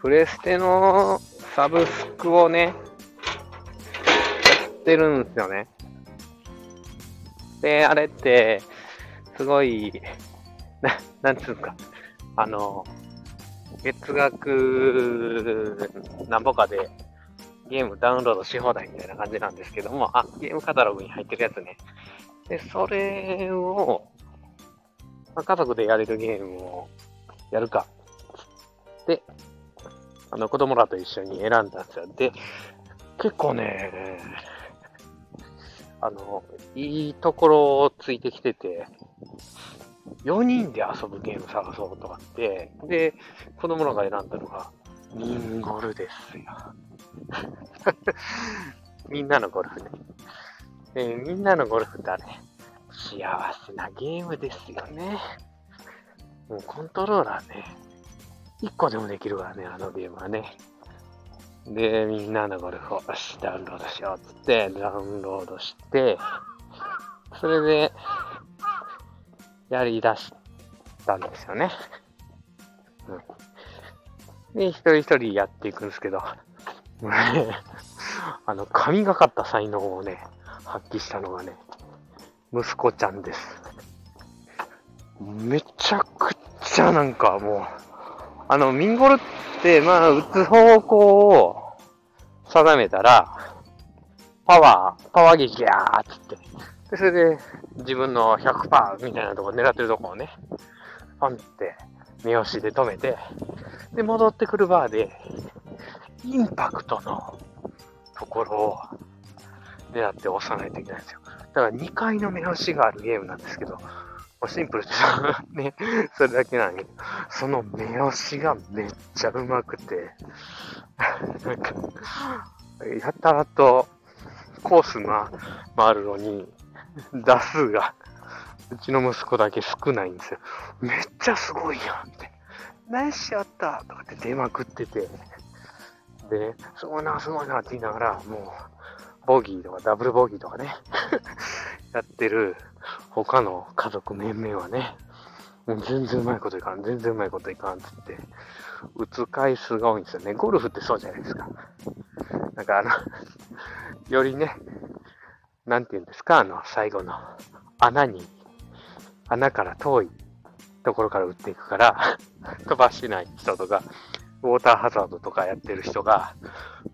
プレステのサブスクをね、やってるんですよね。で、あれって、すごい、な、なんつうか、あの、月額なんぼかでゲームダウンロードし放題みたいな感じなんですけども、あ、ゲームカタログに入ってるやつね。で、それを、まあ、家族でやれるゲームをやるか。で、あの、子供らと一緒に選んだんですよ。で、結構ね、あの、いいところをついてきてて、4人で遊ぶゲーム探そうとかって、で、子供らが選んだのが、ミンゴルですよ。みんなのゴルフね。え、みんなのゴルフってあれ、幸せなゲームですよね。もうコントローラーね、1個でもできるからね、あのゲームはね。で、みんなのゴルフをダウンロードしようっつって、ダウンロードして、それで、やり出したんですよね。うん。で、一人一人やっていくんですけど、あの、神がかった才能をね、発揮したのがね、息子ちゃんです。めちゃくちゃなんかもう、あの、ミンゴルって、まあ、打つ方向を定めたら、パワー、パワー撃やーっつって。で、それで、自分の100%みたいなとこ狙ってるとこをね、パンって目押しで止めて、で、戻ってくるバーで、インパクトのところを狙って押さないといけないんですよ。だから2回の目押しがあるゲームなんですけど、シンプルでね、それだけなんで、その目押しがめっちゃうまくて、なんか、やたらとコースが回るのに、打数が、うちの息子だけ少ないんですよ。めっちゃすごいやんって。ナイスショットとかって出まくってて、で、すごいな、すごいなって言いながら、もう、ボギーとかダブルボギーとかね、やってる他の家族面々はね、もう全然うまいこといかん、全然うまいこといかんっつって、打つ回数が多いんですよね。ゴルフってそうじゃないですか。なんかあの、よりね、なんて言うんですか、あの、最後の穴に、穴から遠いところから打っていくから、飛ばしない人とか、ウォーターハザードとかやってる人が、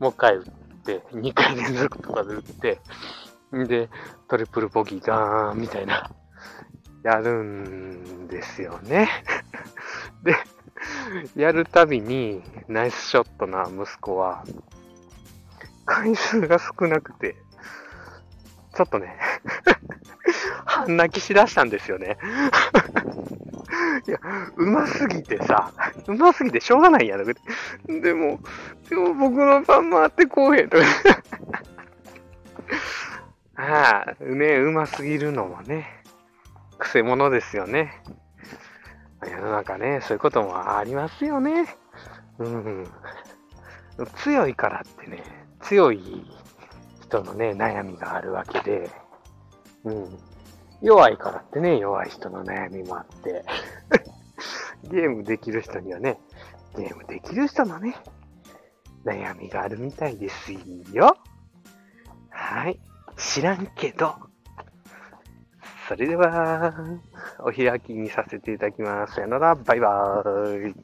もう一回打って、2回連続とかで打って、で、トリプルボギーガーンみたいな、やるんですよね。で、やるたびに、ナイスショットな息子は、回数が少なくて、ちょっとね、半泣きしだしたんですよね。いや、うますぎてさ、うますぎてしょうがないやろ。でも、でも僕の番回ってこうへんとか。ああ、ね、うますぎるのもね、くせ者ですよね。世の中ね、そういうこともありますよね。うん。強いからってね、強い人のね、悩みがあるわけで、うん。弱いからってね、弱い人の悩みもあって、ゲームできる人にはね、ゲームできる人のね、悩みがあるみたいですよ。はい。知らんけど。それでは、お開きにさせていただきます。さよなら、バイバーイ。